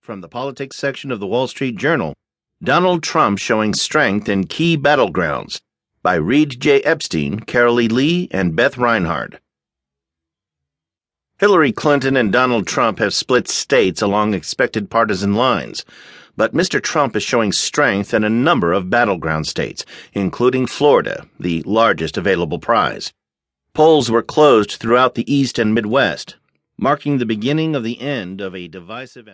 From the politics section of the Wall Street Journal Donald Trump showing strength in key battlegrounds by Reid J. Epstein, Carolee Lee, and Beth Reinhard. Hillary Clinton and Donald Trump have split states along expected partisan lines, but Mr. Trump is showing strength in a number of battleground states, including Florida, the largest available prize. Polls were closed throughout the East and Midwest, marking the beginning of the end of a divisive